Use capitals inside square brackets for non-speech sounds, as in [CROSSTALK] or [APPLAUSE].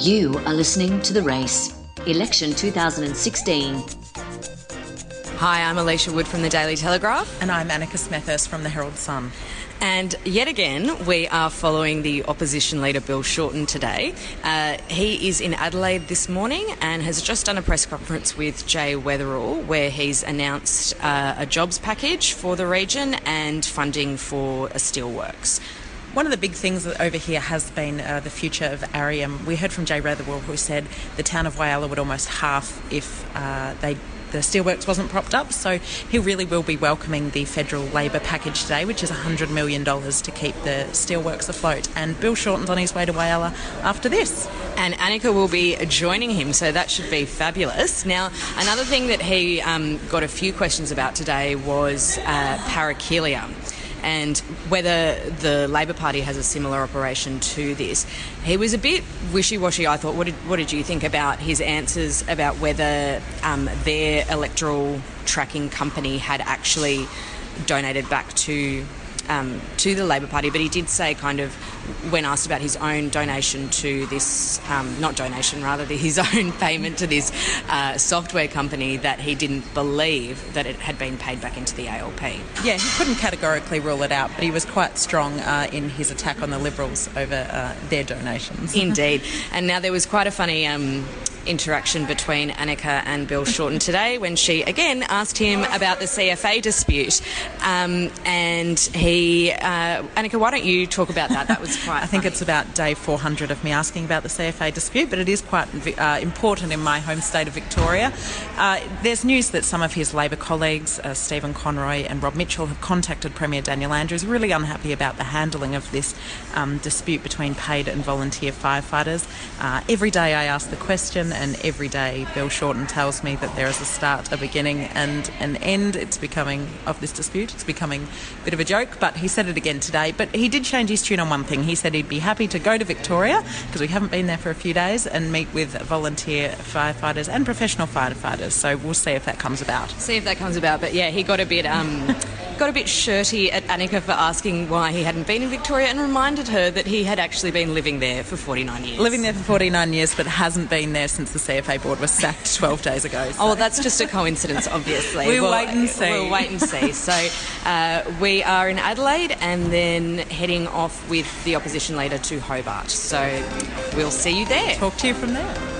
You are listening to The Race, election 2016. Hi, I'm Alicia Wood from the Daily Telegraph. And I'm Annika Smethurst from the Herald Sun. And yet again, we are following the opposition leader Bill Shorten today. Uh, he is in Adelaide this morning and has just done a press conference with Jay Weatherill where he's announced uh, a jobs package for the region and funding for a steelworks. One of the big things over here has been uh, the future of Arrium. We heard from Jay Weatherill who said the town of Whyalla would almost half if uh, they the steelworks wasn't propped up. So he really will be welcoming the federal Labor package today, which is $100 million to keep the steelworks afloat. And Bill Shorten's on his way to Whyalla after this. And Annika will be joining him, so that should be fabulous. Now, another thing that he um, got a few questions about today was uh, and whether the Labor Party has a similar operation to this. He was a bit wishy washy, I thought. What did, what did you think about his answers about whether um, their electoral tracking company had actually donated back to um, to the Labor Party, but he did say, kind of, when asked about his own donation to this, um, not donation, rather, his [LAUGHS] own payment to this uh, software company, that he didn't believe that it had been paid back into the ALP. Yeah, he couldn't categorically rule it out, but he was quite strong uh, in his attack on the Liberals over uh, their donations. Indeed. And now there was quite a funny. Um, interaction between Annika and Bill Shorten today when she again asked him about the CFA dispute. Um, and he, uh, Annika, why don't you talk about that? That was quite. [LAUGHS] I think funny. it's about day 400 of me asking about the CFA dispute, but it is quite uh, important in my home state of Victoria. Uh, there's news that some of his Labor colleagues, uh, Stephen Conroy and Rob Mitchell, have contacted Premier Daniel Andrews, really unhappy about the handling of this um, dispute between paid and volunteer firefighters. Uh, every day I ask the question and every day Bill Shorten tells me that there is a start, a beginning, and an end. It's becoming of this dispute. It's becoming a bit of a joke, but he said it again today. But he did change his tune on one thing. He said he'd be happy to go to Victoria because we haven't been there for a few days and meet with volunteer firefighters and professional firefighters. So we'll see if that comes about. See if that comes about. But yeah, he got a bit. Um, [LAUGHS] got a bit shirty at Annika for asking why he hadn't been in Victoria and reminded her that he had actually been living there for 49 years. Living there for 49 years, but hasn't been there since the CFA board was sacked 12 days ago. So. Oh, well, that's just a coincidence, obviously. we'll, we'll, wait and see. We'll wait and see. So uh, we are in Adelaide and then heading off with the opposition leader to Hobart. So we'll see you there. Talk to you from there.